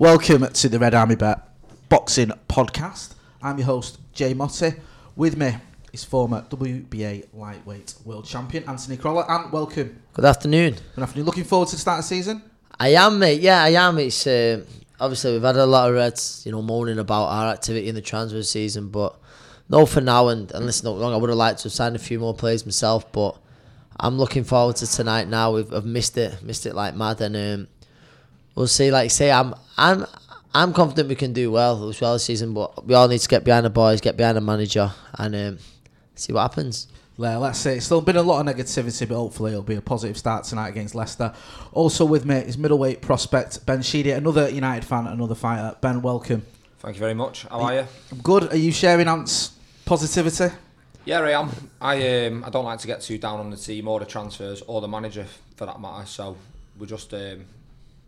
Welcome to the Red Army Bet Boxing Podcast. I'm your host, Jay Motti. With me is former WBA lightweight world champion Anthony Crolla, and welcome. Good afternoon. Good afternoon. Looking forward to the start of the season. I am, mate. Yeah, I am. It's uh, obviously we've had a lot of Reds, you know, moaning about our activity in the transfer season, but no, for now. And, and listen, not long. I would have liked to have signed a few more players myself, but I'm looking forward to tonight. Now we've I've missed it, missed it like mad, and um, we'll see. Like I say, I'm I'm I'm confident we can do well as well this season, but we all need to get behind the boys, get behind the manager, and um, see what happens. Yeah, let's say it's still been a lot of negativity, but hopefully it'll be a positive start tonight against Leicester. Also with me is middleweight prospect Ben Sheedy, another United fan, another fighter. Ben, welcome. Thank you very much. How are you? I'm good. Are you sharing Ant's positivity? Yeah, I am. I um, I don't like to get too down on the team or the transfers or the manager for that matter. So we're just um,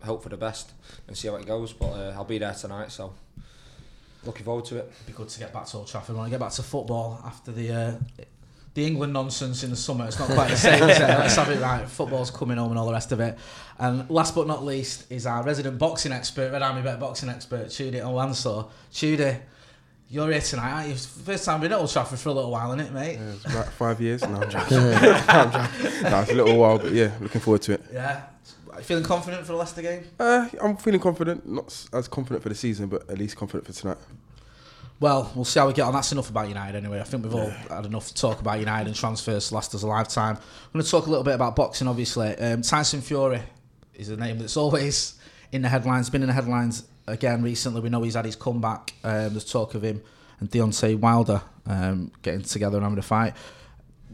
hope for the best and see how it goes. But uh, I'll be there tonight, so looking forward to it. It'd be good to get back to Old Trafford. When I get back to football after the uh, the England nonsense in the summer, it's not quite the same. is it? Let's have it right. Football's coming home and all the rest of it. And last but not least is our resident boxing expert, Red Army Bet boxing expert, Tudy Olansor. Tudy, you're here tonight, aren't you? First time we've been at Old Trafford for a little while, isn't it, mate? Yeah, it's about five years. now. I'm joking. I'm joking. No, it's a little while, but yeah, looking forward to it. Yeah. Feeling confident for the Leicester game? Uh, I'm feeling confident, not as confident for the season, but at least confident for tonight. Well, we'll see how we get on. That's enough about United anyway. I think we've all had enough talk about United and transfers to last us a lifetime. I'm going to talk a little bit about boxing, obviously. Um, Tyson Fury is a name that's always in the headlines, been in the headlines again recently. We know he's had his comeback. Um, there's talk of him and Deontay Wilder um, getting together and having a fight.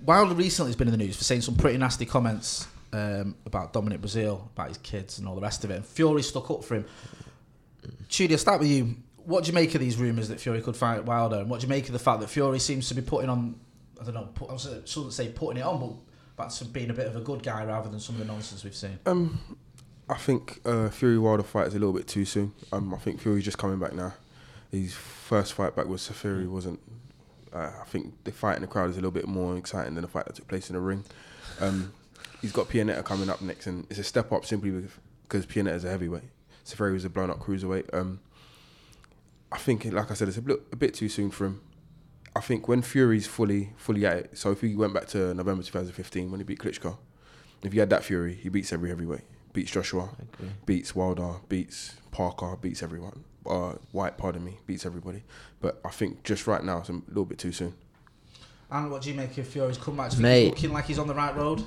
Wilder recently has been in the news for saying some pretty nasty comments um, about Dominic Breazeale, about his kids and all the rest of it. And Fury stuck up for him. Judy, I'll start with you. What do you make of these rumours that Fury could fight Wilder? And what do you make of the fact that Fury seems to be putting on, I don't know, put, I shouldn't say putting it on, but to being a bit of a good guy rather than some of the nonsense we've seen? Um, I think uh, Fury Wilder fight is a little bit too soon. Um, I think Fury's just coming back now. His first fight back with Seferi wasn't. Uh, I think the fight in the crowd is a little bit more exciting than the fight that took place in the ring. Um, he's got Pianeta coming up next, and it's a step up simply because Pianeta is a heavyweight. Seferi was a blown up cruiserweight. Um, I think, like I said, it's a, bit- a bit too soon for him. I think when Fury's fully fully at it, so if he went back to November 2015 when he beat Klitschko, if he had that Fury, he beats every heavyweight. Beats Joshua, beats Wilder, beats Parker, beats everyone. Uh, Whyte, pardon me, beats everybody. But I think just right now it's a little bit too soon. And what do you make of Fury's comeback? Mate. looking like he's on the right road?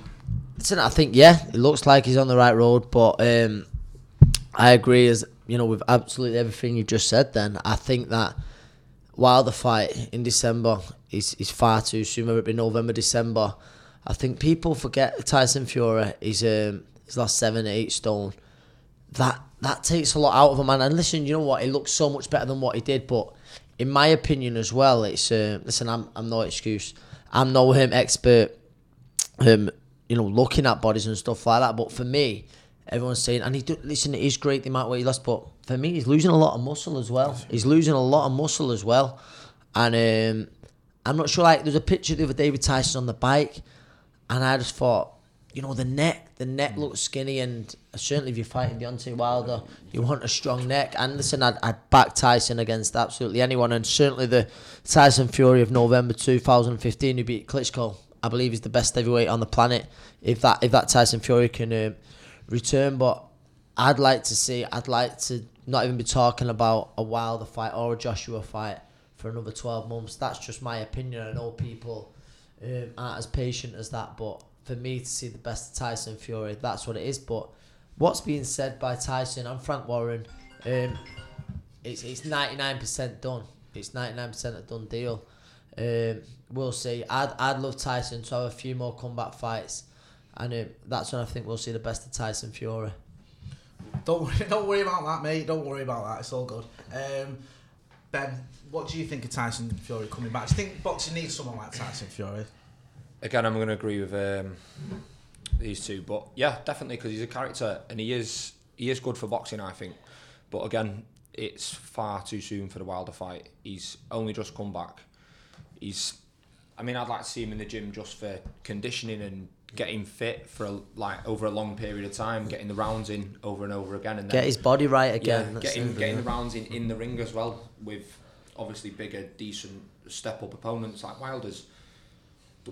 Listen, I think yeah, it looks like he's on the right road, but um, I agree as you know with absolutely everything you just said. Then I think that while the fight in December is is far too soon, whether it be November, December, I think people forget Tyson Fury. He's um, he's lost seven, eight stone. That that takes a lot out of a man. And listen, you know what? He looks so much better than what he did, but in my opinion as well, it's uh, listen. I'm I'm no excuse. I'm no him expert um, you know, looking at bodies and stuff like that. But for me, everyone's saying, and he do, listen, it is great the amount weight he lost, but for me, he's losing a lot of muscle as well. He's losing a lot of muscle as well, and um, I'm not sure. Like, there's a picture the other day with Tyson on the bike, and I just thought, you know, the neck, the neck looks skinny, and certainly if you're fighting Deontay Wilder, you want a strong neck. And listen, I'd, I'd back Tyson against absolutely anyone, and certainly the Tyson Fury of November 2015 who beat Klitschko. I believe he's the best heavyweight on the planet. If that if that Tyson Fury can um, return, but I'd like to see. I'd like to not even be talking about a Wilder fight or a Joshua fight for another twelve months. That's just my opinion. I know people um, aren't as patient as that, but for me to see the best of Tyson Fury, that's what it is. But what's being said by Tyson and Frank Warren, um, it's it's ninety nine percent done. It's ninety nine percent a done deal. Um, we'll see. I'd I'd love Tyson to have a few more comeback fights, and um, that's when I think we'll see the best of Tyson Fury. Don't worry, don't worry about that, mate. Don't worry about that. It's all good. Um, ben, what do you think of Tyson Fury coming back? Do you think boxing needs someone like Tyson Fury? Again, I'm going to agree with um, these two, but yeah, definitely because he's a character and he is he is good for boxing, I think. But again, it's far too soon for the Wilder fight. He's only just come back. He's, I mean, I'd like to see him in the gym just for conditioning and getting fit for a, like over a long period of time, getting the rounds in over and over again, and Get his body right again. yeah, getting getting the rounds in, in the ring as well with obviously bigger, decent step up opponents like Wilder's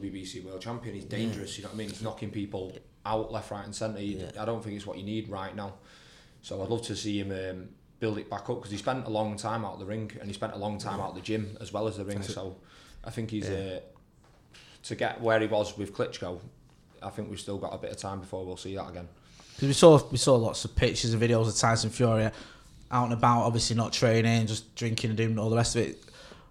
WBC world champion. He's dangerous. You know what I mean? He's knocking people out left, right, and centre. Yeah. I don't think it's what you need right now. So I'd love to see him um, build it back up because he spent a long time out of the ring and he spent a long time out of the gym as well as the ring. So I think he's uh, to get where he was with Klitschko. I think we've still got a bit of time before we'll see that again. Because we saw we saw lots of pictures and videos of Tyson Fury out and about, obviously not training, just drinking and doing all the rest of it.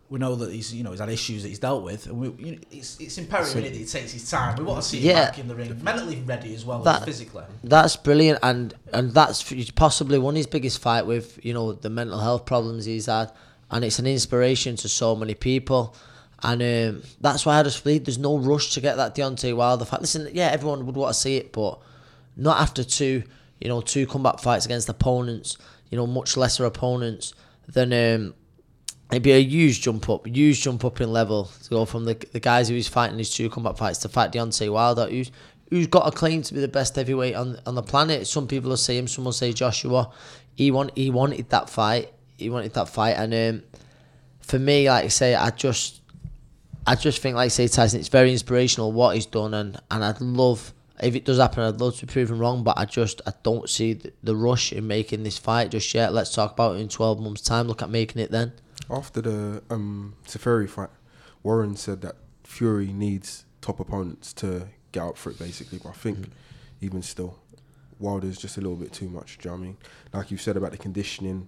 We know that he's you know he's had issues that he's dealt with, and we you know, it's it's imperative So- that he takes his time. We want to see him Yeah. back in the ring, mentally ready as well That- as physically. That's brilliant, and and that's possibly one of his biggest fight with you know the mental health problems he's had, and it's an inspiration to so many people, and um, that's why I just believe there's no rush to get that Deontay Wilder fight. Listen, yeah, everyone would want to see it, but not after two, you know, two comeback fights against opponents, you know, much lesser opponents than. Um, It'd be a huge jump up, huge jump up in level to go from the the guys who he's fighting his two combat fights to fight Deontay Wilder, who's who's got a claim to be the best heavyweight on on the planet. Some people will say him, some will say Joshua. He want he wanted that fight. He wanted that fight, and um, for me, like I say, I just I just think, like I say, Tyson, it's very inspirational what he's done, and and I'd love. If it does happen, I'd love to be proven wrong, but I just I don't see the, the rush in making this fight just yet. Let's talk about it in twelve months' time. Look at making it then. After the um, Seferi fight, Warren said that Fury needs top opponents to get up for it, basically. But I think even still, Wilder's just a little bit too much. Do you know what I mean? Like you said about the conditioning,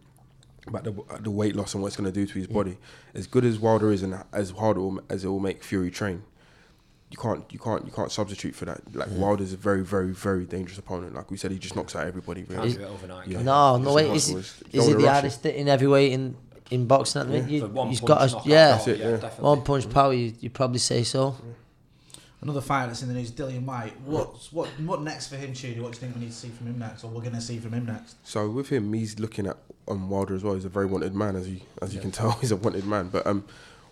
about the uh, the weight loss and what it's going to do to his body. As good as Wilder is and as hard it will, as it will make Fury train, you can't you can't you can't substitute for that. Like Wilder's a very very very dangerous opponent. Like we said, he just knocks out everybody. Can't do it overnight. Yeah. can No, It's no way. impossible. Is, It's- it, is he the rush hardest hitting heavyweight in, in boxing at the minute? You, For one he's punch got a knockout yeah, it, yeah. definitely. one punch power. You you probably say so. Another fight that's in the news, Dillian Whyte. What's what what next for him, Judy? What do you think we need to see from him next, or we're going to see from him next? So with him, he's looking at um, Wilder as well. He's a very wanted man, as you as you can tell. He's a wanted man. But um,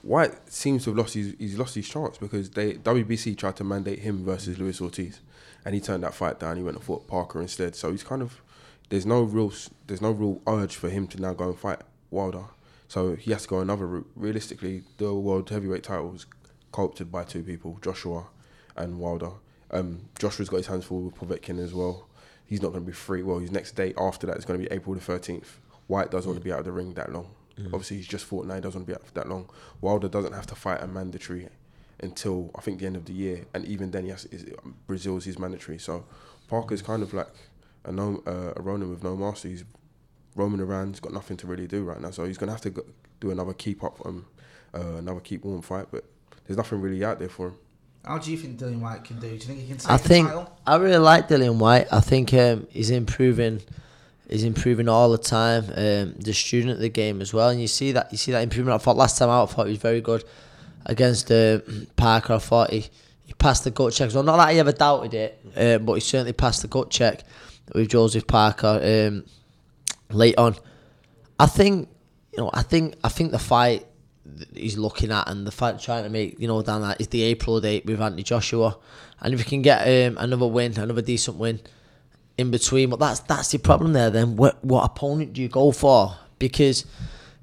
Whyte seems to have lost his he's lost his chance because they WBC tried to mandate him versus Luis Ortiz, and he turned that fight down. He went and fought Parker instead. So he's kind of there's no real there's no real urge for him to now go and fight Wilder. So he has to go another route. Realistically, the world heavyweight title was co-opted by two people, Joshua and Wilder. Um, Joshua's got his hands full with Povetkin as well. He's not going to be free. Well, his next date after that is going to be April the 13th. Whyte doesn't want to be out of the ring that long. Obviously, he's just fought now. He doesn't want to be out for that long. Wilder doesn't have to fight a mandatory until I think the end of the year, and even then, yes, is, Breazeale's his mandatory. So Parker's kind of like a no, uh, a Ronin with no master. He's roaming around. He's got nothing to really do right now. So he's going to have to go, do another keep up, um, uh, another keep warm fight. But there's nothing really out there for him. How do you think Dillian Whyte can do? Do you think he can take I the think title? I really like Dillian Whyte. I think um, he's improving. He's improving all the time. Um, the student of the game as well, and you see that you see that improvement. I thought last time out, I thought he was very good against uh, Parker. I thought he, he passed the gut check. Well, not that he ever doubted it, um, but he certainly passed the gut check with Joseph Parker um, late on. I think you know. I think I think the fight he's looking at and the fight trying to make you know down that is the April date with Anthony Joshua, and if he can get um, another win, another decent win in between, but that's that's the problem there. Then what what opponent do you go for? Because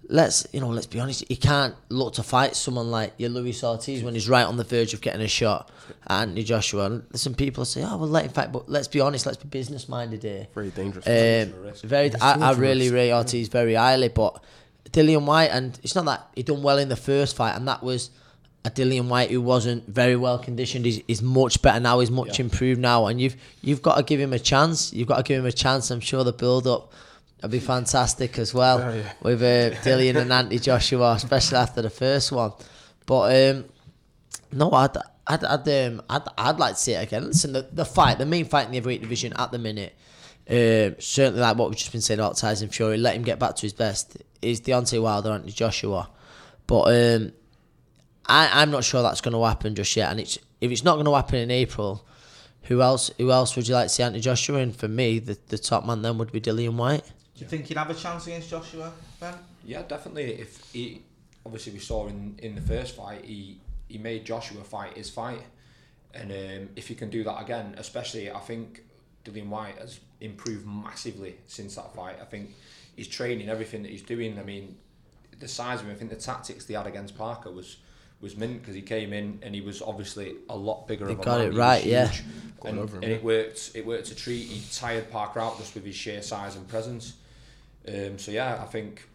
let's you know let's be honest, he can't look to fight someone like your Luis Ortiz when he's right on the verge of getting a shot at Anthony Joshua. And some people say, oh well, let him fight, but let's be honest, let's be business minded here. Very dangerous. Um, risk. very, I, I really rate Ortiz very highly, but Dillian Whyte, and it's not that he done well in the first fight, and that was a Dillian Whyte who wasn't very well conditioned. He's, he's much better now. He's much Yeah. improved now, and you've you've got to give him a chance. You've got to give him a chance. I'm sure the build up will be fantastic as well Oh, yeah. with uh, Dillian and Anthony Joshua, especially after the first one. But um, no, I'd I'd I'd, um, I'd I'd like to see it again. Listen, the, the fight, the main fight in the heavyweight division at the minute, um, certainly like what we've just been saying about Tyson Fury, let him get back to his best. Is Deontay Wilder Anthony Joshua, but um, I I'm not sure that's going to happen just yet. And it's if it's not going to happen in April, who else who else would you like to see Anthony Joshua? And for me, the the top man then would be Dillian Whyte. Do you think he'd have a chance against Joshua, Ben? Yeah, definitely. If he, obviously, we saw in, in the first fight, he he made Joshua fight his fight. And um, if he can do that again, especially I think Dillian Whyte has improved massively since that fight. I think his training, everything that he's doing. I mean, the size of him. I think the tactics they had against Parker was was mint because he came in and he was obviously a lot bigger. They of a got man. it He right, yeah. And, him, and yeah. it worked. It worked a treat. He tired Parker out just with his sheer size and presence. Um, so yeah, I think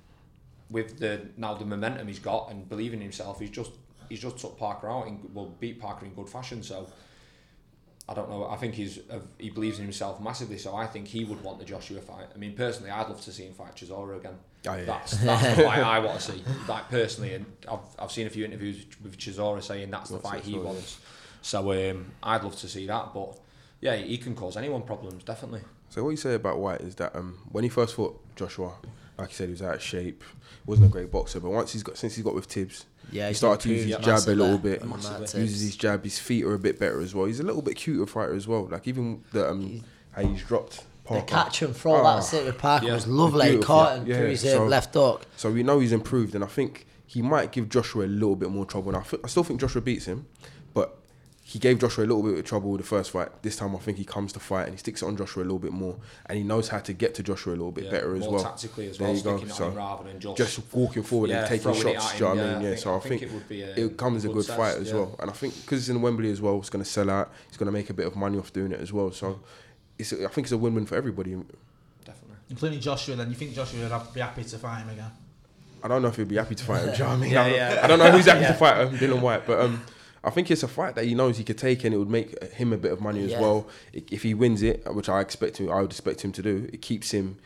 with the now the momentum he's got and believing in himself, he's just he's just took Parker out and will beat Parker in good fashion. So I don't know. I think he's uh, he believes in himself massively. So I think he would want the Joshua fight. I mean, personally, I'd love to see him fight Chisora again. Oh, yeah. That's that's the fight I want to see. Like personally, and I've I've seen a few interviews with Chisora saying that's the fight he wants. So um, I'd love to see that. But yeah, he can cause anyone problems definitely. So what you say about Whyte is that um, when he first fought Joshua, like you said, he was out of shape. wasn't a great boxer, but once he's got since he's got with Tibbs, Yeah, he started to use his jab a little bit. on the Massively. mat Uses his jab. His feet are a bit better as well. He's a little bit cuter fighter as well. Like even the um, how he's dropped. The catch and throw, Ah. that's it with Parker, Yeah. was lovely. He caught him Yeah, through his so- left hook. So we know he's improved, and I think he might give Joshua a little bit more trouble. And I, f- I still think Joshua beats him, but he gave Joshua a little bit of trouble the first fight. This time, I think he comes to fight and he sticks it on Joshua a little bit more, and he knows how to get to Joshua a little bit Yeah, better as more well. tactically as There well, you go. sticking it So rather than just just walking forward Yeah, and taking shots. at Do you know him, what I yeah, mean? I Yeah. think- So I, I think think, it would be a it comes a good good test, fight as yeah. well, and I think because it's in Wembley as well, it's going to sell out. He's going to make a bit of money off doing it as well. So it's I think it's a win-win for everybody. definitely. Including Joshua, then you think Joshua would have, be happy to fight him again? I don't know if he'd be happy to fight him. Do you know what I mean? Yeah, I, don't, yeah. I don't know who's happy to fight him, Dillian Whyte, but um, I think it's a fight that he knows he could take, and it would make him a bit of money as Yeah. well. If he wins it, which I expect him, I would expect him to do. It keeps him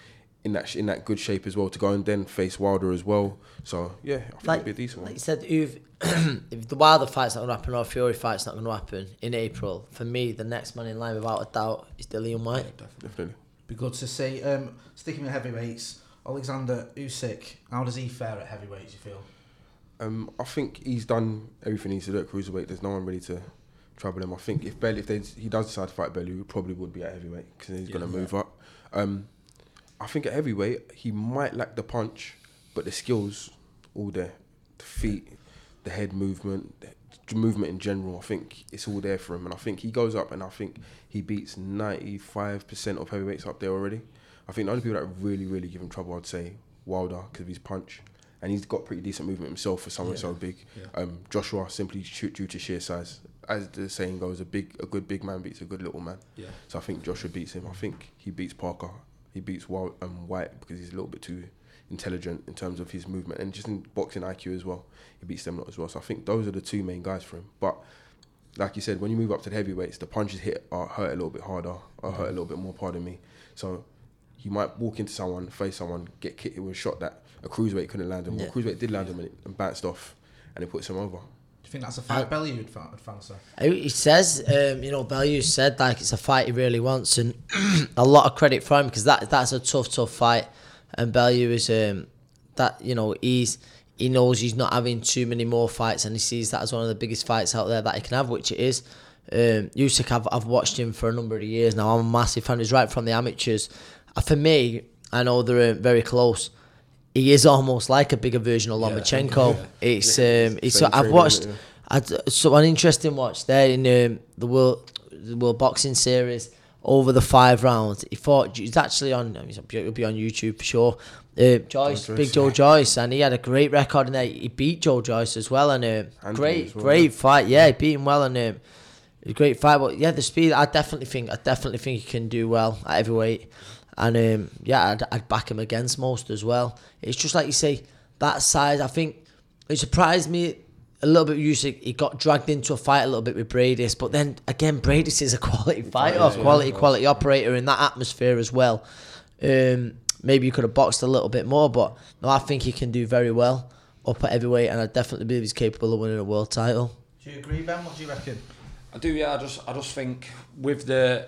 in that in that good shape as well to go and then face Wilder as well. So yeah, I think Like, it'd be a decent like one. you said, if, if the Wilder fight's not going to happen or Fury fight's not going to happen in April, for me, the next man in line without a doubt is Dillian Whyte. Definitely. Be good to see. Um, sticking with heavyweights, Alexander Usyk. How does he fare at heavyweights? You feel? Um, I think he's done everything he needs to do at cruiserweight. There's no one ready to trouble him. I think if Bellew, if they, he does decide to fight Bellew, he probably would be at heavyweight because he's going to Yeah. move up. Um, I think at heavyweight he might lack the punch, but the skills all there. The feet, the head movement, the movement in general. I think it's all there for him, and I think he goes up, and I think he beats ninety five percent of heavyweights up there already. I think the only people that really, really give him trouble, I'd say Wilder because of his punch, and he's got pretty decent movement himself for someone Yeah. so big. Yeah. Um, Joshua simply due to sheer size, as the saying goes, a big, a good big man beats a good little man. Yeah. So I think Joshua beats him. I think he beats Parker. He beats Wild, um, Whyte because he's a little bit too intelligent in terms of his movement and just in boxing IQ as well. He beats them lot as well. So I think those are the two main guys for him. But like you said, when you move up to the heavyweights, the punches hit are hurt a little bit harder, or hurt a little bit more. Pardon me. So you might walk into someone, face someone, get kicked with a shot that a cruiserweight couldn't land him. Yeah. Well, cruiserweight did land him and, it- and bounced off, and it puts him over. Do you think that's a fight Bellew would fa- would fancy? He says, um, you know, Bellew said like it's a fight he really wants, and a lot of credit for him because that that's a tough, tough fight. And Bellew is um, that you know he's he knows he's not having too many more fights, and he sees that as one of the biggest fights out there that he can have, which it is. Um, Usyk, I've, I've watched him for a number of years now. I'm a massive fan. He's right from the amateurs. Uh, for me, I know they're uh, very close. He is almost like a bigger version of Lomachenko. yeah. It's um, it's Same I've watched. it? So an interesting watch there in um, the world the world boxing series over the five rounds. He fought. He's actually on. I mean, It'll be on YouTube for sure. Uh, Joyce, Big Joe yeah. Joyce, and he had a great record in there. He beat Joe Joyce as well, and Handily great, well, great yeah. fight. Yeah, he beat him well, and um, a great fight. But yeah, the speed. I definitely think. I definitely think he can do well at heavyweight, and um, yeah, I'd, I'd back him against most as well. It's just like you say that size. I think it surprised me a little bit. Usually, he got dragged into a fight a little bit with Briedis, but then again, Briedis is a quality fighter, yeah, quality, of course. quality operator in that atmosphere as well. Um, maybe you could have boxed a little bit more, but no, I think he can do very well up at heavyweight, and I definitely believe he's capable of winning a world title. Do you agree, Ben? What do you reckon? I do, yeah. I just, I just think with the,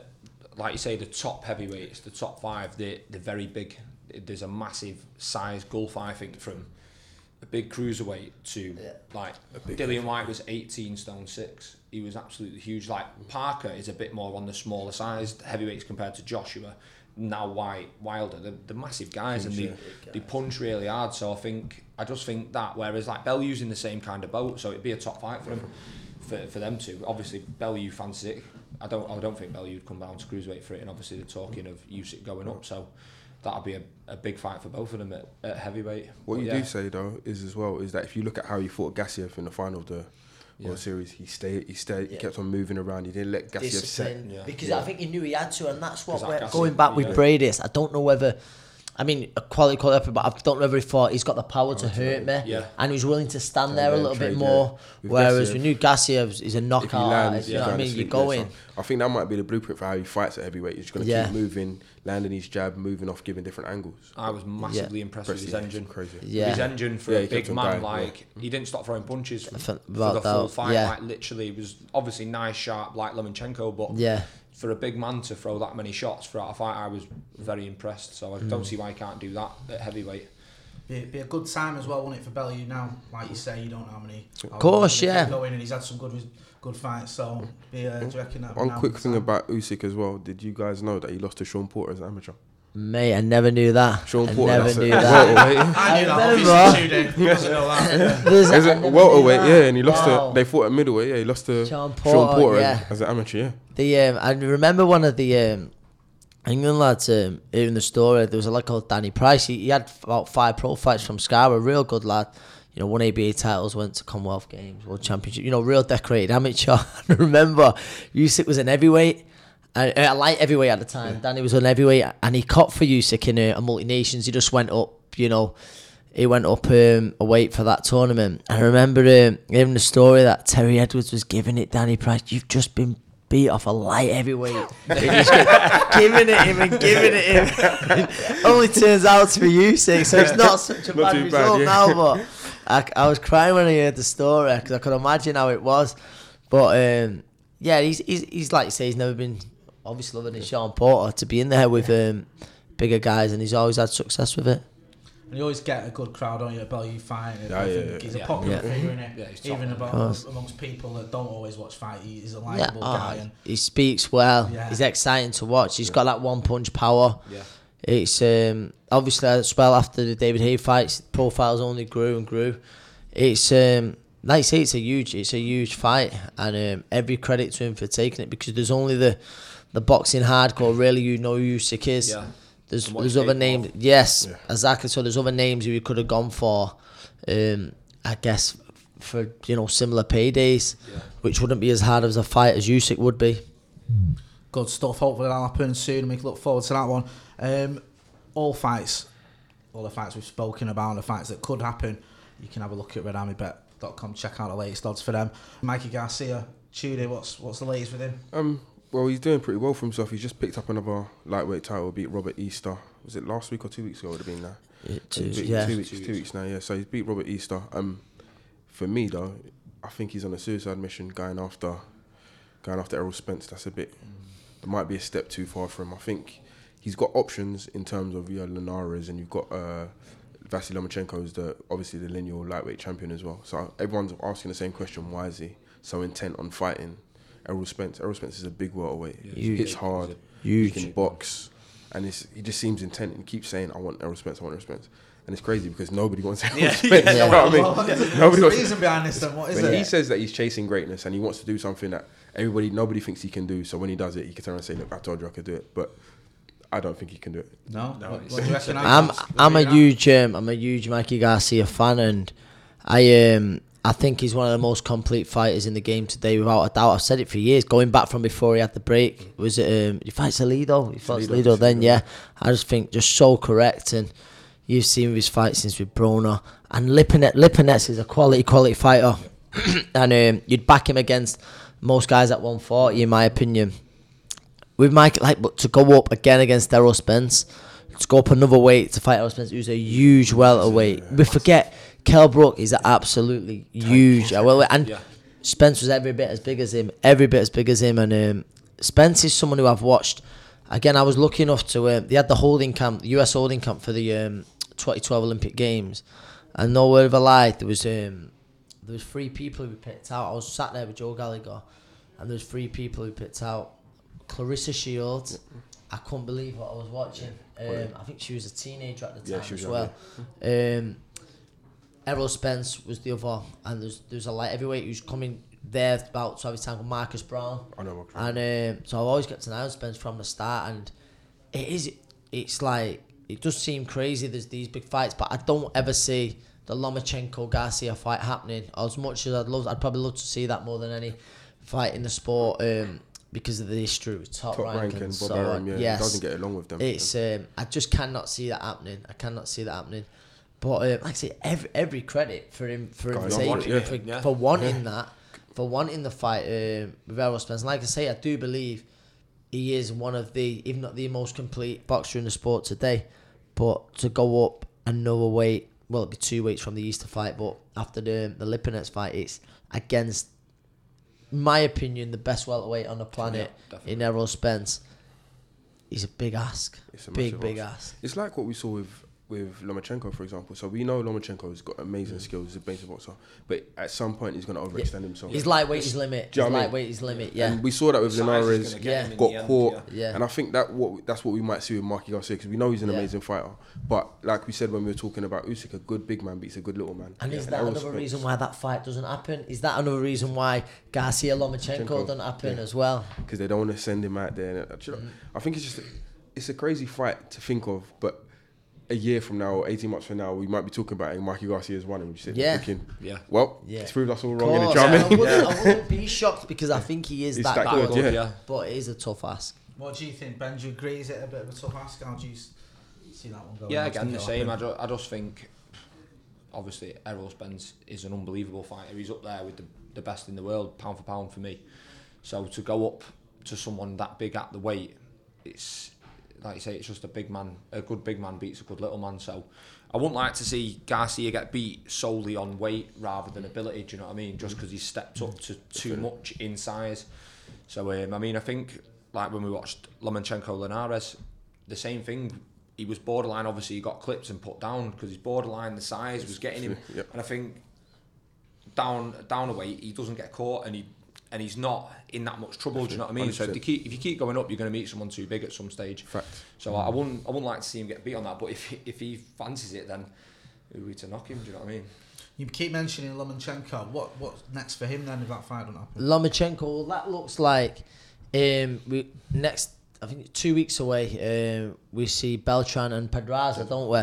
like you say, the top heavyweights, the top five, they they're very big. There's a massive size gulf, I think, from a big cruiserweight to like Dillian Whyte was 18 stone six. He was absolutely huge. Like Parker is a bit more on the smaller size heavyweights compared to Joshua. Now Whyte, Wilder, they're, they're massive guys and they, they punch really hard. So I think I just think that. Whereas like Bellew's in the same kind of boat, so it'd be a top fight for him. for, for them two. Obviously, Bellew fancy it. I don't I don't think Bellew would come down to cruiserweight for it, and obviously they're talking of Usyk going up, so that'll be a, a big fight for both of them at, at heavyweight. What But you yeah, do say though is as well is that if you look at how he fought Gassiev in the final of the Yeah. World Series, he stayed, he stayed, he Yeah. kept on moving around. He didn't let Gassiev set. Yeah. because Yeah. I think he knew he had to, and that's what we're that going back with yeah. Briedis. I don't know whether. I mean, a quality quality, but I don't know whether he thought he's got the power to hurt me, Yeah. and he was willing to stand Stand there a there and little bit trade, more. yeah. With Whereas Gassiev, we knew Gassiev is a knockout lands, artist. You know what I mean? You sleep go there. So I think that might be the blueprint for how he fights at heavyweight. He's going to Yeah. keep moving, landing his jab, moving off, giving different angles. I was massively impressed with his engine. crazy. Yeah. His engine for Yeah, a big man, going, yeah. like he didn't stop throwing punches for, For- for the full fight. yeah. Like literally, it was obviously nice, sharp, like Lomachenko, but Yeah, for a big man to throw that many shots throughout a fight, I was very impressed. So I Mm. don't see why he can't do that at heavyweight. Be, be a good time as well, won't it, for Bellew now? Like you say, you don't know how many. Of course, yeah. Going and he's had some good good fights, so be, uh, do you reckon that One quick thing time? about Usyk as well. Did you guys know that he lost to Sean Porter as an amateur? mate, I never knew that. Sean Porter, I Porter, never knew it. that. I knew that. Obviously, two days. He doesn't. There's- Is it welterweight? Yeah, and he lost Wow. to. They fought at middleweight. Yeah, he lost to Sean Sean Porter, Porter yeah. as, as an amateur. Yeah. The um, I remember one of the um, England lads um, hearing the story. There was a lad called Danny Price. He, he had about five pro fights from Scarborough. Real good lad. You know, won ABA titles, went to Commonwealth Games, World Championship. You know, real decorated amateur. I remember Usyk was an heavyweight. Uh, a light heavyweight at the time. Danny was an heavyweight, and he cut for Usyk in a, a multi nations. He just went up, you know, he went up um, a weight for that tournament. I remember um, hearing the story that Terry Edwards was giving it Danny Price. You've just been beat off a light heavyweight. Giving it him and giving it him. Only turns out to be Usyk, so it's not such a Not bad result yeah. now. But I, I was crying when I heard the story because I could imagine how it was. But um, yeah, he's, he's he's like you say, he's never been obviously loving than Sean Porter to be in there with um, bigger guys, and he's always had success with it. And you always get a good crowd on you at Bellew fight. Yeah, I yeah, think yeah. He's a popular Yeah. figure, innit? Yeah, he's top Even man. about, course. amongst people that don't always watch fight, he's a Yeah, likable guy. oh, And he speaks well. Yeah. He's exciting to watch. He's got that one punch power. Yeah. It's um, obviously as well after the David Haye fights, profiles only grew and grew. It's um, like I say, it's a huge, it's a huge fight, and um, every credit to him for taking it because there's only the the boxing hardcore really you know who Usyk is. Yeah. There's And there's other capable names. Yes, Yeah. exactly. So there's other names who he could have gone for. Um, I guess for you know similar paydays, Yeah. which wouldn't be as hard as a fight as Usyk would be. good stuff. Hopefully that'll happen soon and we can look forward to that one. Um, all fights, all the fights we've spoken about, the fights that could happen, you can have a look at redarmybet.com, check out the latest odds for them. Mikey Garcia, Tuesday, what's what's the latest with him? Um, well, he's doing pretty well for himself. He's just picked up another lightweight title, beat Robert Easter. Was it last week or two weeks ago? Would have been now. Two- beat- yeah. two weeks, Two two weeks. weeks now. Yeah, so he's beat Robert Easter. Um, for me though, I think he's on a suicide mission, going after, going after Errol Spence. That's a bit. It might be a step too far for him. I think he's got options in terms of yeah, Linares, and you've got uh, Vasily Lomachenko is the obviously the lineal lightweight champion as well. So everyone's asking the same question: Why is he so intent on fighting Errol Spence? Errol Spence is a big welterweight. Yeah, he Huge. hits hard. Huge. He can box, and it's, he just seems intent and keeps saying, "I want Errol Spence. I want Errol Spence." And it's crazy because nobody wants Errol Spence. yeah, you know what I mean? What's Nobody the wants. reason behind this then? What is it? he says that he's chasing greatness and he wants to do something that everybody, nobody thinks he can do, so when he does it, he can turn around and say, "Look, I told you I could do it," but I don't think he can do it. No? No, what, it's- what do you? I'm I'm a What do you reckon? huge um, I'm a huge Mikey Garcia fan, and I um I think he's one of the most complete fighters in the game today, without a doubt. I've said it for years, going back from before he had the break. Was it um he fights Salido? He fought Salido, Salido then, yeah. I just think just so correct, and you've seen his fight since with Broner and Lipinet. Lipinets is a quality quality fighter, and um, you'd back him against most guys at 140, in my opinion with Mike, like, but to go up again against Errol Spence, to go up another weight to fight Errol Spence, who's a huge welterweight. We forget Kell Brook is absolutely huge. welterweight, and Yeah. Spence was every bit as big as him, every bit as big as him. And um, Spence is someone who I've watched. Again, I was lucky enough to. Um, they had the holding camp, the US holding camp for the um, 2012 Olympic Games, and no word of a lie, there was um, there was three people who picked out. I was sat there with Joe Gallagher, and there was three people who picked out. Claressa Shields. I couldn't believe what I was watching. Um, I think she was a teenager at the Yeah, time was as young, well. Um, Errol Spence was the other, and there's there's a light heavyweight who's coming there about to have his time with Marcus Browne. I know. And um, so I've always kept an eye on Spence from the start, and it is. It's like it does seem crazy. There's these big fights, but I don't ever see the Lomachenko Garcia fight happening. As much as I'd love, I'd probably love to see that more than any fight in the sport um, because of the history with top, Top rank, rank and, and so. Arum, yeah, yes, doesn't get along with them. It's um, I just cannot see that happening. I cannot see that happening. But um, like I say, every every credit for him for him taking, wanted it, for, yeah. for wanting that, for wanting the fight um, with Errol Spence. And like I say, I do believe he is one of the, if not the most complete boxer in the sport today. But to go up another weight, well, it'd be two weights from the Easter fight, but after the the Lipinets fight, it's against, in my opinion, the best welterweight on the planet definitely. in Errol Spence. He's a big ask, It's a big big ask. ask. It's like what we saw with with Lomachenko, for example. So we know Lomachenko's got amazing skills, as a basic boxer, but at some point he's going to overextend himself. He's lightweight his limit. Do you His know what mean? lightweight his limit. Yeah. And we saw that with Linares, Yeah. got end, caught, yeah. Yeah. and I think that what that's what we might see with Marky Garcia because we know he's an Yeah. amazing fighter. But like we said when we were talking about Usyk, a good big man beats a good little man. And is that Errol another Spence- reason why that fight doesn't happen? Is that another reason why Garcia Lomachenko Lomachenko, doesn't happen yeah. as well? because they don't want to send him out there. And, do you know, Mm-hmm. I think it's just it's a crazy fight to think of, but a year from now, or eighteen months from now, we might be talking about it. and Marky Garcia's one, and we sit there Yeah. thinking, Yeah. well, Yeah. it's proved us all Of wrong. In the course, drama. I, wouldn't, I wouldn't be shocked because I think he is He's that, that good. good, yeah. yeah. But it is a tough ask. What do you think, Ben? Do you agree? Is it a bit of a tough ask? How do you see that one going? Yeah, What do you again, the same. I, happen? ju- I just think, obviously, Errol Spence is an unbelievable fighter. He's up there with the, the best in the world, pound for pound for me. So to go up to someone that big at the weight, it's like you say, it's just a big man. A good big man beats a good little man. So I wouldn't like to see Garcia get beat solely on weight rather than ability. Do you know what I mean? Just because he stepped up to too much in size. So um, I mean, I think like when we watched Lomachenko Linares, the same thing. He was borderline. Obviously, he got clipped and put down because he's borderline. The size was getting him, Yep. and I think down down a weight he doesn't get caught and he and he's not in that much trouble. Do you know what I mean? So if you keep if you keep going up, you're going to meet someone too big at some stage. Fact. So I, I wouldn't I wouldn't like to see him get beat on that. But if he, if he fancies it, then who are we to knock him? Do you know what I mean? You keep mentioning Lomachenko. What what's next for him then if that fight don't happen? Lomachenko, well, that looks like um, we next. I think two weeks away, um, we see Beltran and Pedraza, don't we?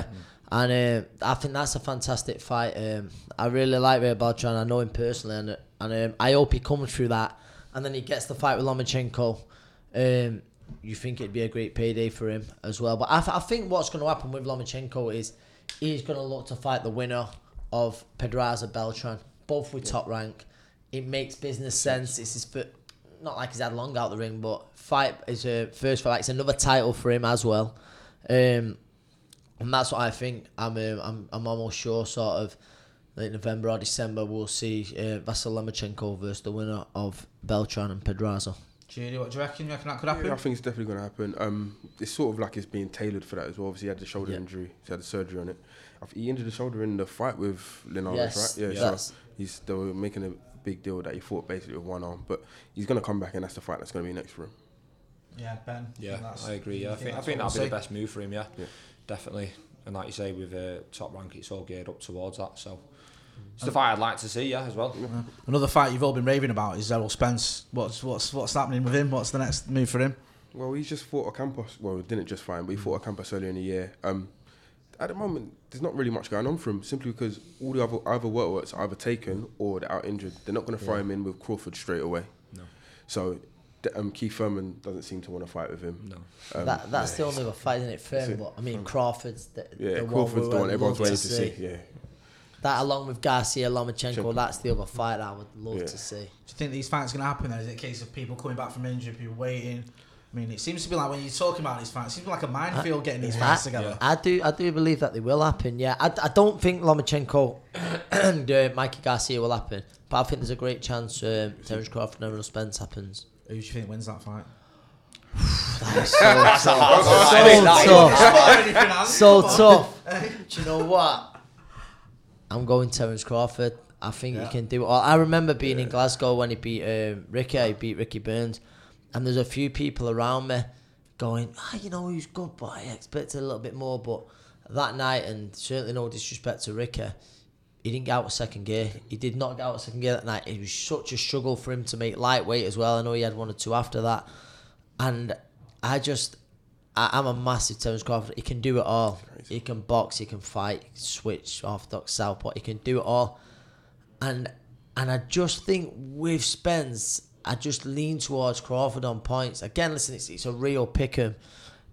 And uh, I think that's a fantastic fight. Um, I really like Ray Beltran. I know him personally, and and um, I hope he comes through that. And then he gets the fight with Lomachenko. Um, you think it'd be a great payday for him as well. But I, th- I think what's going to happen with Lomachenko is he's going to look to fight the winner of Pedraza Beltran, both with top rank. It makes business sense. It's not like he's had long out the ring, but fight is a first fight. It's another title for him as well. Um, and that's what I think. I'm um, I'm I'm almost sure, sort of, late November or December, we'll see uh, Vasyl Lomachenko versus the winner of Beltran and Pedraza. Judy, what do you reckon? You reckon that could happen? Yeah, I think it's definitely going to happen. Um, it's sort of like it's being tailored for that as well. Obviously, he had the shoulder Yeah. injury, he had the surgery on it. He injured the shoulder in the fight with Linares, Yes, right? Yeah, yes. so he's they were making a big deal that he fought basically with one arm, but he's going to come back and that's the fight that's going to be next for him. Yeah, Ben. Yeah, I agree. Yeah, I think I think that'll be we'll the best move for him. Yeah, Yeah. Definitely. And like you say, with uh, top rank, it's all geared up towards that. So it's the fight I'd like to see. Yeah, as well. see. Another fight you've all been raving about is Errol Spence. What's what's what's happening with him? What's the next move for him? Well, he just fought Ocampo. Well, he didn't just fight him, but he fought Ocampo earlier in the year. Um, at the moment, there's not really much going on for him, simply because all the other either workouts are either taken or they're out injured. They're not going to throw him in with Crawford straight away. No. So, th- um, Keith Thurman doesn't seem to want to fight with him. No. Um, that that's the only other fight, isn't it? Fair, it. but I mean Crawford's the, yeah, the Crawford's one the one everyone's waiting to see. Yeah, That along with Garcia Lomachenko, Chenko. that's the other fight I would love Yeah. to see. Do you think these fights are going to happen? Then is it a case of people coming back from injury, people waiting? I mean, it seems to be like when you're talking about these fights, it seems like a minefield getting these fights together. I do, I do believe that they will happen. Yeah, I, I don't think Lomachenko and uh, Mikey Garcia will happen, but I think there's a great chance um, Terence Crawford and Errol Spence happens. Who do you think wins that fight? So tough. So tough. Do you know what? I'm going Terence Crawford. I think he can do it all. I remember being in Glasgow when he beat um, Ricky. He beat Ricky Burns, and there's a few people around me going, ah, you know, he's good, but I expected a little bit more. But that night, and certainly no disrespect to Ricky, he didn't get out of second gear. He did not get out of second gear that night. It was such a struggle for him to make lightweight as well. I know he had one or two after that, and I just. I, I'm a massive Terence Crawford. He can do it all. He can box. He can fight. Switch orthodox southpaw. He can do it all, and and I just think with Spence, I just lean towards Crawford on points. Again, listen, it's, it's a real pick 'em,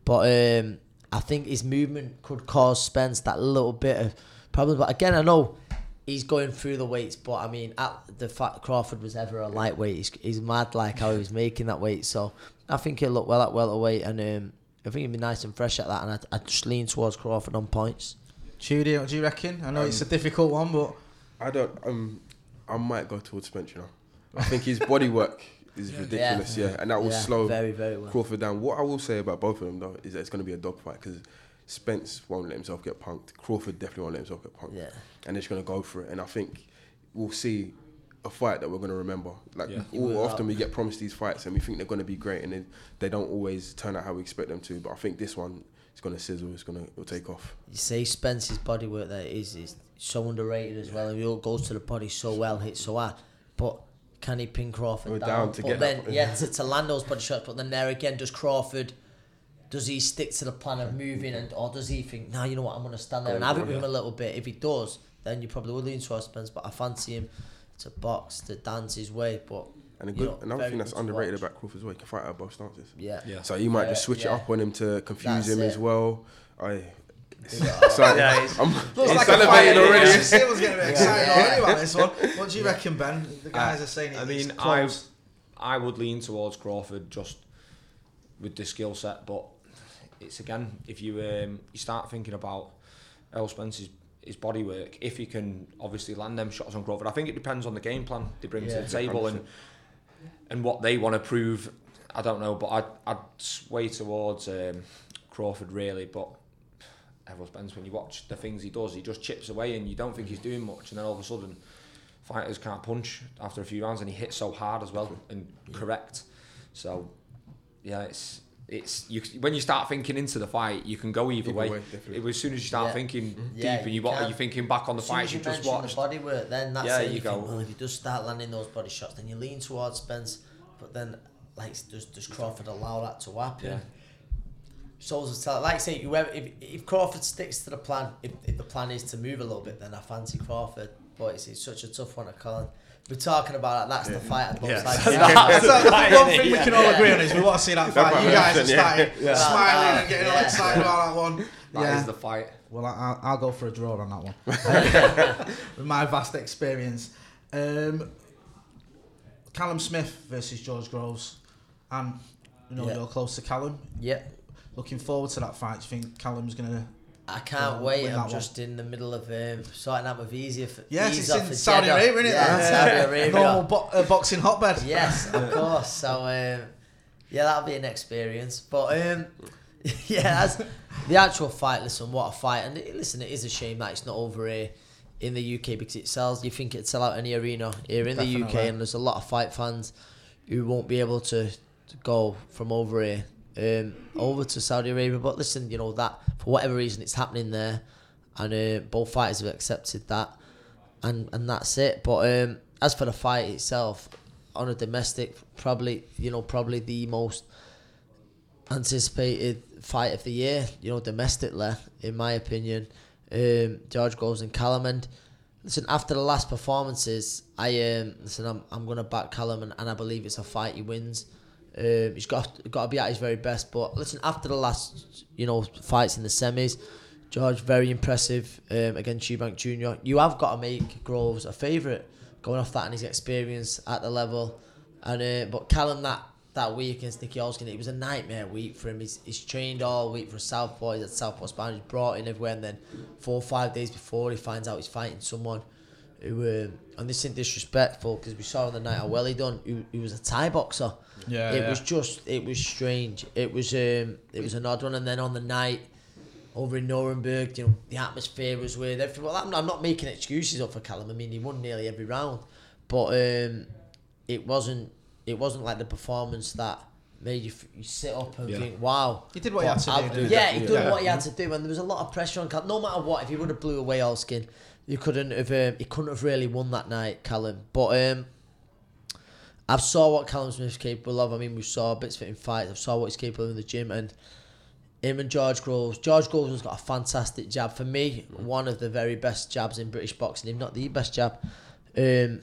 but um, I think his movement could cause Spence that little bit of problem. But again, I know he's going through the weights, but I mean, at the fact Crawford was ever a lightweight, he's, he's mad like how he was making that weight. So I think he'll look well at welterweight, and um, I think he'll be nice and fresh at that. And I, I just lean towards Crawford on points. Judy, what do you reckon? I know it's a difficult one, but I don't. Um, I might go towards Spence. You know, I think his body work is ridiculous. Yeah, and that will Yeah, slow very, very well. Crawford down. What I will say about both of them though is that it's going to be a dogfight because Spence won't let himself get punked. Crawford definitely won't let himself get punked. Yeah. and they're just going to go for it. And I think we'll see a fight that we're going to remember. Like Yeah. all, will. often we get promised these fights and we think they're going to be great, and then they don't always turn out how we expect them to. But I think this one is going to sizzle. It's going to it'll take off. You see, Spence's body work there is is so underrated as well. He all goes to the body so well, hits so hard. But can he pin Crawford We're down? down to but get then up. yeah, to, to land those body shots. But then there again, does Crawford? Does he stick to the plan of moving, and or does he think, no, you know what, I'm going to stand there and have it with him a little bit? If he does, then you probably would lean towards Spence. But I fancy him to box, to dance his way. But And a you good, know, another thing that's underrated watch. about Crawford as well, he can fight out both stances. yeah, Yeah. So you might Yeah, just switch yeah. it up on him to confuse That's him it. as well. I. It's, Yeah. it's like, Yeah, it's- I'm, looks I'm like a fight. salivating already. Everyone's getting a bit excited already about this one. What do you reckon, Ben? The guys Uh, are saying I mean, I. I would lean towards Crawford just with the skill set, but it's again if you um, you start thinking about Errol Spence's his body work, if he can obviously land them shots on Crawford, I think it depends on the game plan they bring Yeah. to the table and and what they want to prove. I don't know, but I'd, I'd sway towards um, Crawford really, but. Errol Spence, when you watch the things he does, he just chips away and you don't think he's doing much, and then all of a sudden, fighters can't punch after a few rounds, and he hits so hard as well and correct. So, yeah, it's it's you when you start thinking into the fight, you can go either, Either way. way. It as soon as you start Yeah. thinking mm-hmm. Yeah, deep and you you what can. are you thinking back on the As soon fight as you you just mention watched. the body work, then that's Yeah, it. you You, go. think, well, if you does start landing those body shots, then you lean towards Spence. But then, like, does, does Crawford allow that to happen? Yeah. Souls will tell. Like I say, whoever, if, if Crawford sticks to the plan, if, if the plan is to move a little bit, then I fancy Crawford. But it's, it's such a tough one to call. We're talking about that. That's the fight. At Yeah. like, That's the one thing we can all Yeah. agree on is we want to see that fight. You guys are starting Yeah. smiling and getting all excited about that one. That is yeah. the fight. Well, I, I'll, I'll go for a draw on that one. With my vast experience. Um, Callum Smith versus George Groves. And, you know, Yeah. you're close to Callum. yeah. Looking forward to that fight. Do you think Callum's going to... I can't Well, wait. I'm just in the middle of um, sorting out my visa for Yes, it's in Saudi Jeddah. Arabia, isn't it? Yeah, Saudi Arabia. Normal bo- uh, boxing hotbed. Yes, of course. So um, yeah, that'll be an experience. But um, yeah, the actual fight. Listen, what a fight! And it, listen, it is a shame that it's not over here in the UK because it sells. You think it'd sell out any arena here in the UK, and there's a lot of fight fans who won't be able to, to go from over here um, over to Saudi Arabia. But listen, you know that for whatever reason it's happening there, and uh, both fighters have accepted that and and that's it. But um, as for the fight itself, on a domestic, probably you know probably the most anticipated fight of the year. You know, domestically, in my opinion, um, George goes and Callum. And listen, after the last performances, I um, listen. I'm I'm gonna back Callum, and, and I believe it's a fight he wins. Um, he's got got to be at his very best. But listen, after the last you know fights in the semis. George, very impressive um, against Eubank Jr. You have got to make Groves a favourite, going off that and his experience at the level. And uh, but Callum that that week against Nieky Holzken, it was a nightmare week for him. He's, he's trained all week for Southpaw. He's at Southpaw Spine. He's brought in everywhere, and then four or five days before he finds out he's fighting someone who, um, and this isn't disrespectful because we saw on the night how well he done. He, he was a Thai boxer. Yeah, it yeah. was just it was strange. It was um it was an odd one, and then on the night over in Nuremberg, you know, the atmosphere was weird. Everything. Well, I'm, I'm not making excuses up for Callum. I mean, he won nearly every round, but um, it wasn't. It wasn't like the performance that made you, f- you sit up and Yeah. think, "Wow." He did what he had to I've- do. Yeah, he did Yeah. what he had to do, and there was a lot of pressure on Callum. No matter what, if he would have blew away Holzken, you couldn't have um, he couldn't have really won that night, Callum. But um, I've saw what Callum Smith's capable of. I mean, we saw bits of it in fights. I've saw what he's capable of in the gym, and him and George Groves. George Groves has got a fantastic jab. For me, one of the very best jabs in British boxing, if not the best jab. Um,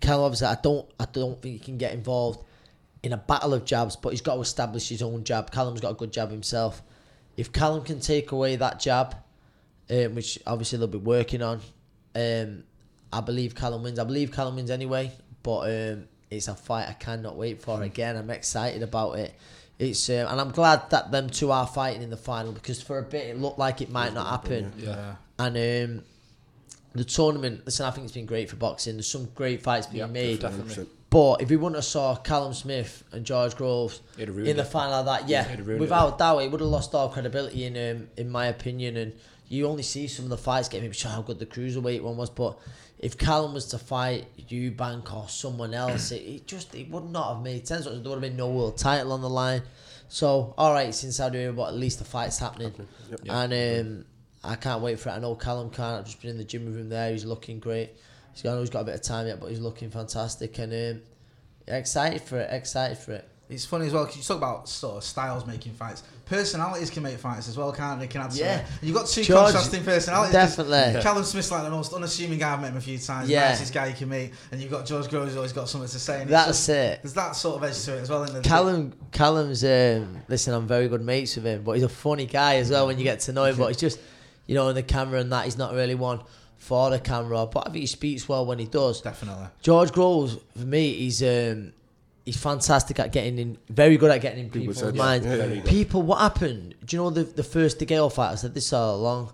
Callum obviously, I don't, I don't think he can get involved in a battle of jabs, but he's got to establish his own jab. Callum's got a good jab himself. If Callum can take away that jab, um, which obviously they'll be working on, um, I believe Callum wins. I believe Callum wins anyway, but um, it's a fight I cannot wait for. Again, I'm excited about it. It's um, and I'm glad that them two are fighting in the final because for a bit it looked like it might not happen. Yeah. And um, the tournament, listen, I think it's been great for boxing. There's some great fights being Yeah, made. definitely. But if we wouldn't have saw Callum Smith and George Groves It'd have ruined in the it. final of that, yeah, It'd have ruined without doubt, it would have lost all credibility in um, in my opinion. And you only see some of the fights getting maybe show how good the cruiserweight one was, but if Callum was to fight Eubank or someone else, it, it just it would not have made sense. There would have been no world title on the line. So all right, since Saudi Arabia, but at least the fight's happening, and um, I can't wait for it. I know Callum can't. I've just been in the gym with him there. He's looking great. He's got, I know he's got a bit of time yet, but he's looking fantastic, and um, excited for it. Excited for it. It's funny as well because you talk about sort of styles making fights. Personalities can make fights as well, can't they? Can add Yeah. yeah. You've got two George- contrasting personalities. Definitely. Callum Smith's like the most unassuming guy I've met him a few times. Yeah. Yeah. Nicest guy you can meet. And you've got George Groves who's always got something to say. And That's just- it. There's that sort of edge to it as well. In the Callum, Callum's um, listen. I'm very good mates with him, but he's a funny guy as well when you get to know him. But he's just, you know, in the camera and that, he's not really one for the camera. But I think he speaks well when he does. Definitely. George Groves, for me, he's um, he's fantastic at getting in, very good at getting in People people's said that. minds. Yeah, yeah, yeah. People, what happened? Do you know the the first DeGale fight? I said this all along.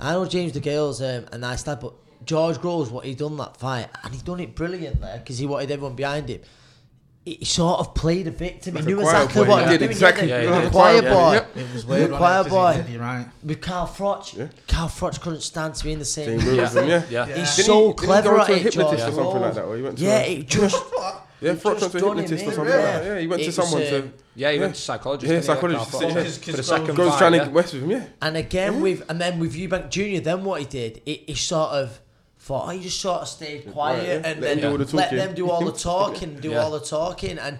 I know James DeGale's um, a nice lad, but George Groves, what he done that fight, and he done it brilliantly because he wanted everyone behind him. He he sort of played a victim. Like he knew exactly boy. what He he did exactly- Yeah, yeah, the yeah. quiet Yeah, boy. yeah. It was The weird. quiet wasn't it? 'Cause he boy. You're right. With Carl Froch, Yeah. Carl Froch couldn't stand to be in the same Same room. room as him, yeah. Yeah. Yeah. He's Didn't so he- didn't clever go at it, George or something like that? Or he went to Yeah, a- it just Yeah, it just went to a him hypnotist or in, something like that. yeah. Yeah, he went It to was, someone um, to. Yeah, he Yeah. went to psychologist. Yeah, didn't he, at psychologist, yeah. For the second Goes fight, trying yeah. to west with him, yeah. And again with and then with Eubank Junior, then what he did, he, he sort of thought, oh, he just sort of stayed quiet yeah. and Let him then do the let them do all the talking, do Yeah. all the talking, and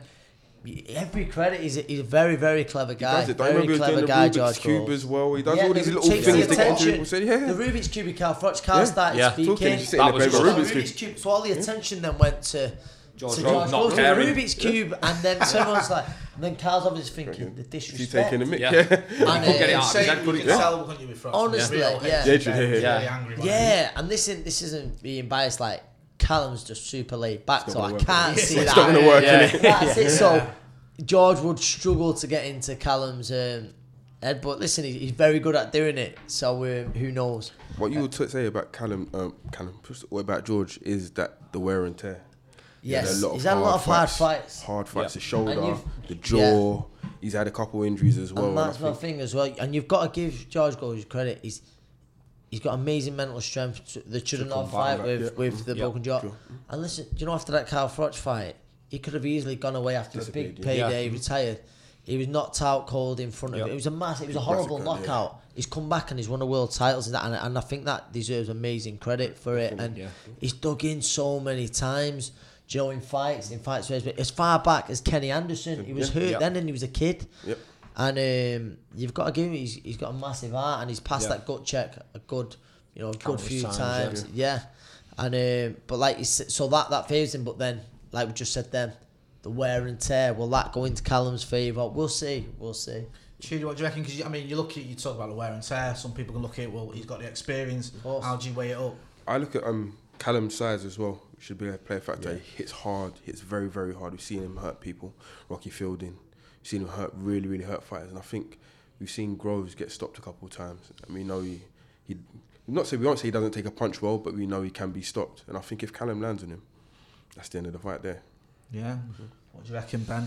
every credit, he's a, he's a very very clever guy, Does it. I very remember he was clever doing the guy, Rubik's George Cube as well. He does Yeah, all these little takes things the to get attention. people. Said, yeah. The Rubik's Cube, with Carl Froch, Carl Yeah. started Yeah. speaking. Talking, he's sitting That there was playing just with like Rubik's Rubik's Cube. Cube. So all the attention then went to George to Groves George not Groves the caring. Rubik's Cube, and then someone's like, and then Carl's obviously thinking the She's disrespect. taking a mick, Yeah. yeah. And, couldn't get it uh, out of his Saying you can he? tell, couldn't you, with Froch? Honestly, Real yeah. hatred, Yeah, yeah, yeah. angry. Yeah, and this isn't this isn't being biased. Like Callum's just super laid back, It's so I can't is it? see It's that. not gonna work, Yeah. That's it. So George would struggle to get into Callum's um, head, but listen, he's very good at doing it. So um, who knows? What you would t- say about Callum, um, Callum, what about George is that the wear and tear. He had Yes, he's had a lot of hard fights. Hard fights, Yeah. the shoulder, the jaw. He's had a couple injuries as well. and and that's my thing as well. And you've got to give George Gold credit. He's he's got amazing mental strength. To, the Chudinov combat fight that, with, yeah. with the Yeah. broken jaw. Sure. And listen, do you know after that Carl Froch fight, he could have easily gone away after a big Disappeared, yeah. payday, retired. He was knocked out cold in front of Yeah. it. It was a massive, it was a horrible Massacre, yeah. knockout. He's come back and he's won a world titles and, that, and, and I think that deserves amazing credit for it. And Yeah. he's dug in so many times. Do you know, in fights, in fights, as far back as Kenny Anderson, he was Yeah. hurt Yeah. then and he was a kid. Yep. And um, you've got to give him. He's, he's got a massive heart, and he's passed Yeah. that gut check a good, you know, a good few times, times. Yeah. And um, but like you said, so that that favours him. But then, like we just said, then the wear and tear will that go into Callum's favour? We'll see. We'll see. Chidi, what do you reckon? Because I mean, you look at you talk about the wear and tear. Some people can look at well, he's got the experience. How do you weigh it up? I look at um Callum's size as well. Should be a player factor. He hits hard. Hits very very hard. We've seen him hurt people. Rocky Fielding. We've seen him hurt really really hurt fighters. And I think we've seen Groves get stopped a couple of times. And we know he he. Not say we won't say he doesn't take a punch well, but we know he can be stopped. And I think if Callum lands on him, that's the end of the fight there. Yeah. What do you reckon, Ben?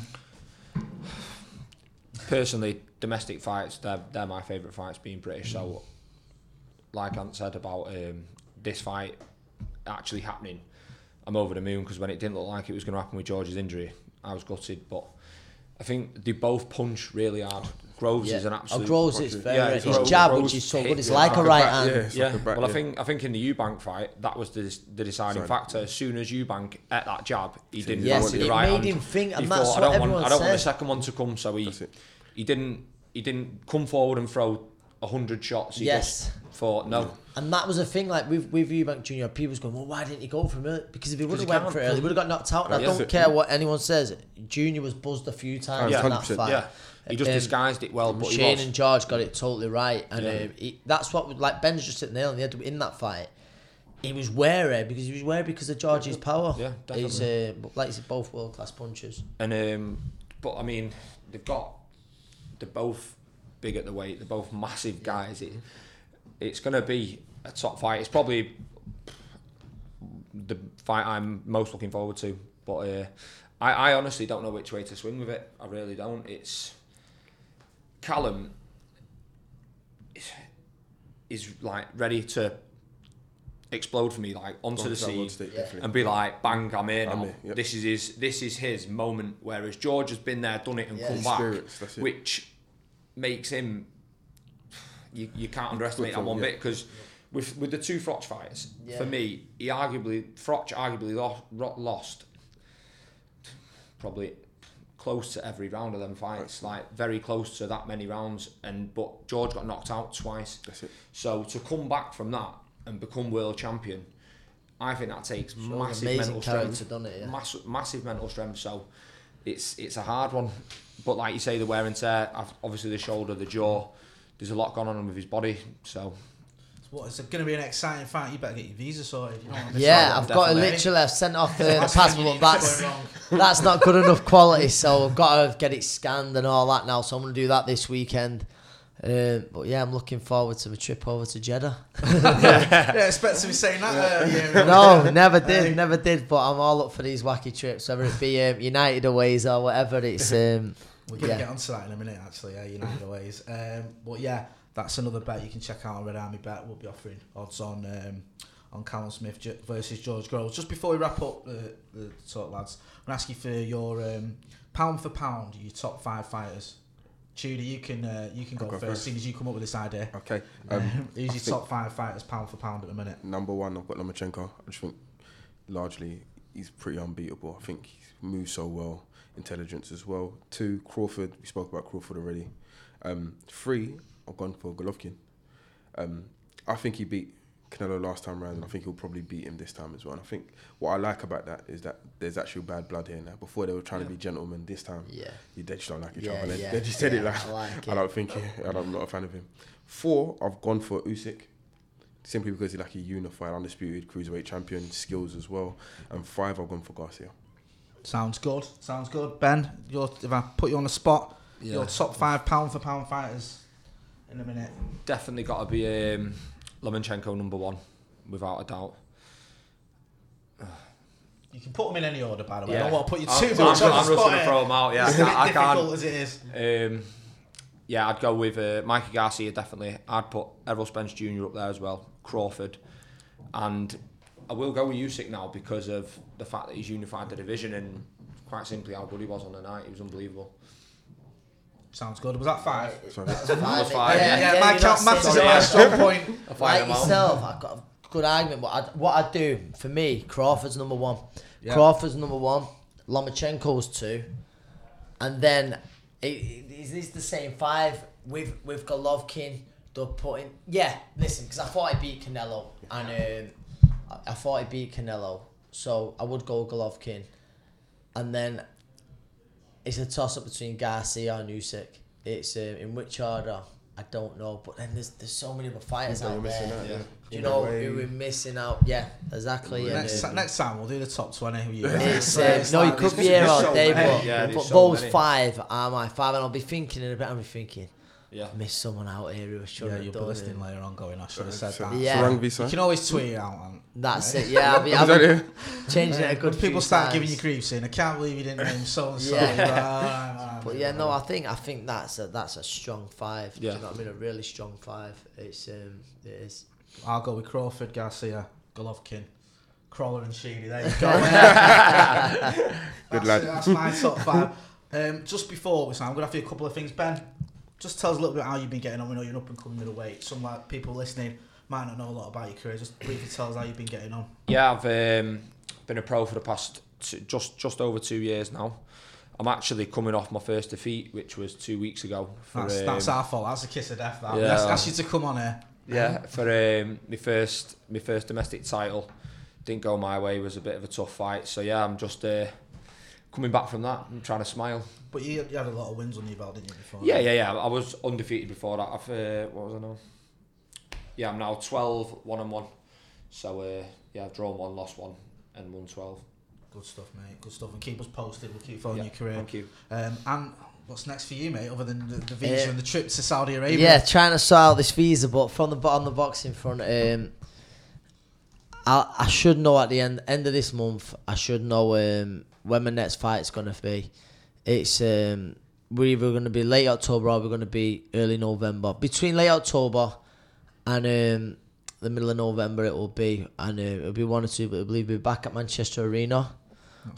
Personally, domestic fights, they're, they're my favourite fights being British. So, like Ant said about um, this fight actually happening, I'm over the moon because when it didn't look like it was going to happen with George's injury, I was gutted. But I think they both punch really hard. Groves Yeah. is an Oh, absolute. Groves is Yeah, very. he's his Groves- jab, Groves which is so good, it's yeah, like like a a right back- hand. yeah. Yeah, like a back, well, I think I think in the Eubank fight, that was the the deciding Sorry. factor. As soon as Eubank at that jab, he didn't Yes, go with it the right made hand. him think, and He that's thought, what I don't want, everyone I don't want the second one to come, so he he didn't he didn't come forward and throw hundred shots. He Yes. just thought no. And that was a thing, like with with Eubank Junior, people was going, "Well, why didn't he go for him early?" Because if he would have went for it early, he would have got knocked out. And I don't it. care what anyone says. Junior was buzzed a few times Yeah. in that fight. Yeah, he just Um, disguised it well, but Shane and George got it totally right, and Yeah. um, he, that's what like Ben's just hit the nail on the head in that fight. He was wary because he was wary because of George's power. Yeah, He's uh, like said, both world class punchers. And um, but I mean, they've got they're both big at the weight. They're both massive guys. It, it's going to be a top fight. It's probably the fight I'm most looking forward to. But uh, I, I honestly don't know which way to swing with it. I really don't. It's Callum is, is like ready to explode for me, like onto the That scene would stick, and be like, bang, I'm here now. I'm yep. This is his this is his moment. Whereas George has been there, done it, and Yeah. come back, Experience, that's it. which makes him. You, you can't underestimate that one him, bit because with with the two Froch fights, Yeah. for me, he arguably Froch arguably lost, lost probably close to every round of them fights, like very close to that many rounds. And but George got knocked out twice. That's it. So to come back from that and become world champion, I think that takes massive mental strength. it, yeah. Massive, massive mental strength. So it's it's a hard one. But like you say, the wear and tear, obviously the shoulder, the jaw. There's a lot going on with his body. So What, it's going to be an exciting fight. You better get your visa sorted. You don't want to miss Yeah. I've got to definitely. literally. I've sent off the, the passport. but That's that's not good enough quality, so I've got to get it scanned and all that now. So I'm gonna do that this weekend. Um, but yeah, I'm looking forward to the trip over to Jeddah. yeah, expect to be saying that. Uh, yeah, no, never did, never did. But I'm all up for these wacky trips, whether it be um, United aways or whatever. It's um, We're going to yeah. get onto that in a minute, actually. Yeah, United Ways. Um, but yeah, that's another bet you can check out on Red Army Bet. We'll be offering odds on um, on Callum Smith versus George Groves. Just before we wrap up the, the talk, lads, I'm going to ask you for your um, pound for pound, your top five fighters. Judy, you can uh, you can go, go first, first. seeing as you come up with this idea. Okay. Um, Who's your top five fighters, pound for pound, at the minute? number one, I've got Lomachenko. I just think largely he's pretty unbeatable. I think he moves so well, intelligence as well. Two, Crawford. We spoke about Crawford already. Um, three, I've gone for Golovkin. Um, I think he beat Canelo last time round, and I think he'll probably beat him this time as well. And I think what I like about that is that there's actual bad blood here now. Before they were trying to be gentlemen, this time yeah, you they just don't like each Yeah, other. They, yeah, they just said it like, I like I don't think he, I'm not a fan of him. Four, I've gone for Usyk, simply because he's like a unified, undisputed cruiserweight champion, skills as well. And five, I've gone for Garcia. Sounds good. Sounds good. Ben, your, if I put you on the spot, Yeah. your top five pound for pound fighters in a minute. definitely got to be um, Lomachenko number one, without a doubt. You can put them in any order, by the way. I don't want to put you I'm- too I'm, much on I'm the just gonna throw them out. Yeah, I It's can't. I difficult can't. as it is. Um, yeah, I'd go with uh, Mikey Garcia definitely. I'd put Errol Spence Jr. up there as well, Crawford, and I will go with Usyk now because of the fact that he's unified the division and quite simply how good he was on the night. He was unbelievable. Sounds good. Was that five? So was five. Yeah, yeah, again, my you're count not matters at my strong point. I find like yourself, I've got a good argument. But I, what I do for me, Crawford's number one. Yeah. Crawford's number one. Lomachenko's two, and then it, it, is this the same five with with Golovkin? They're putting yeah. Listen, because I thought I beat Canelo, and um, I, I thought I beat Canelo, so I would go Golovkin, and then it's a toss up between Garcia and Usyk. It's um, in which order I don't know, but then there's there's so many other fighters out there. out, yeah. Do you know way- who we're missing out? Yeah, exactly. Next, and, um, next time we'll do the top twenty. Who you it's, It's uh, no, you could be there's here all day, but, Yeah, but so those many. five are my five, and I'll be thinking in a bit. I'll be thinking, Yeah. miss someone out here who I should Yeah, have you'll be done listening it. later on. Going, I should have said So- that. Yeah. Sarang You Visa. can always tweet it out. And, That's it. Yeah, I'll be, Is I'll that be it? changing it a good people few start times. giving you grief, saying, "I can't believe you didn't name so and so." Yeah. But yeah, no, I think I think that's a that's a strong five. Do Yeah. you know what I mean? A really strong five. It's um, it is. I'll go with Crawford, Garcia, Golovkin, Crolla, and Sheedy. There you go. Good that's, lad. That's my top five. Um, just before we sign, I'm going to ask you a couple of things. Ben, just tell us a little bit how you've been getting on. We know you're an up and coming middleweight. Some like people listening might not know a lot about your career. Just briefly tell us how you've been getting on. Yeah, I've um, been a pro for the past two, just just over two years now. I'm actually coming off my first defeat, which was two weeks ago. For, That's, um, that's our fault. That's a kiss of death. That. Yeah. Asked you to come on here. Yeah, for um, my first my first domestic title, didn't go my way. It was a bit of a tough fight. So yeah, I'm just uh, coming back from that. I'm trying to smile. But you, you had a lot of wins on your belt, didn't you? Before Yeah, yeah, yeah. I was undefeated before that. I've uh, what was I now? Yeah, I'm now 12 one and one. So uh, yeah, I've drawn one, lost one, and won 12. Good stuff, mate. Good stuff. And keep us posted. We'll keep following Yeah, your career. Thank you. Um, and what's next for you, mate? Other than the, the visa Uh, and the trip to Saudi Arabia. Yeah, trying to sort out this visa, but from the bo- on the boxing front, um, I I should know at the end end of this month. I should know um, when my next fight's gonna be. It's um, we're either gonna be late October or we're gonna be early November. Between late October and um, the middle of November, it will be, and uh, it'll be one or two. But I believe we'll be back at Manchester Arena.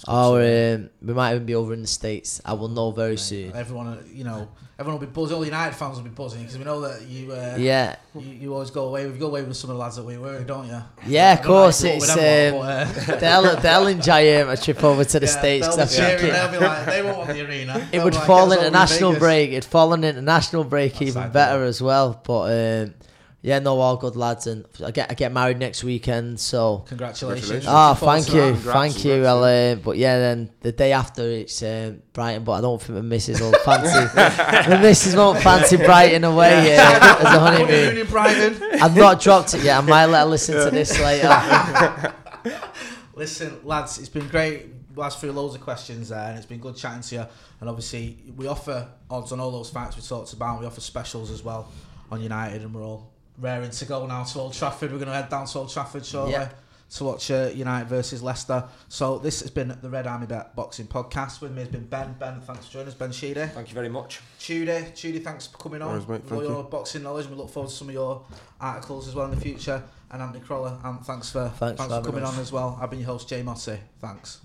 Or um, we might even be over in the states. I will know very soon. Everyone, uh, you know, everyone will be buzzing. All the United fans will be buzzing because we know that you, uh, Yeah, you, you always go away. You go away with some of the lads that we were, don't you? yeah, of don't know how course. up It's um, but, uh, they'll they'll enjoy um, a trip over to the yeah, states. They'll, 'cause be I think cheering, they'll be like, they won't want the arena. it They'll would like, fall "Get us into over national break. It'd fall into international break That's even better as well. But um, yeah, no, all good lads, and I get I get married next weekend, so. Congratulations. Congratulations. Ah, Looking forward thank you. Congrats, thank you. congrats, I'll, uh, but yeah, then the day after it's um, Brighton, but I don't think the missus will fancy. the missus won't fancy Brighton away uh, as a Honeymoon honeymoon. in Brighton. I've not dropped it yet. I might let her listen to this later. Listen, lads, it's been great. We asked through loads of questions there, and it's been good chatting to you. And obviously, we offer odds on all those fights we talked about. We offer specials as well on United, and we're all raring to go now to Old Trafford. We're going to head down to Old Trafford shortly Yeah. to watch uh, United versus Leicester. So this has been the Red Army Boxing Podcast. With me has been Ben. Ben, thanks for joining us. Ben Sheedy. Thank you very much. Tudy, Tudy, thanks for coming on. No worries, mate. with all Thank your boxing knowledge. We look forward to some of your articles as well in the future. And Andy Crolla, and thanks for Thanks for thanks for having coming us. on as well. I've been your host, Jay Motti. Thanks.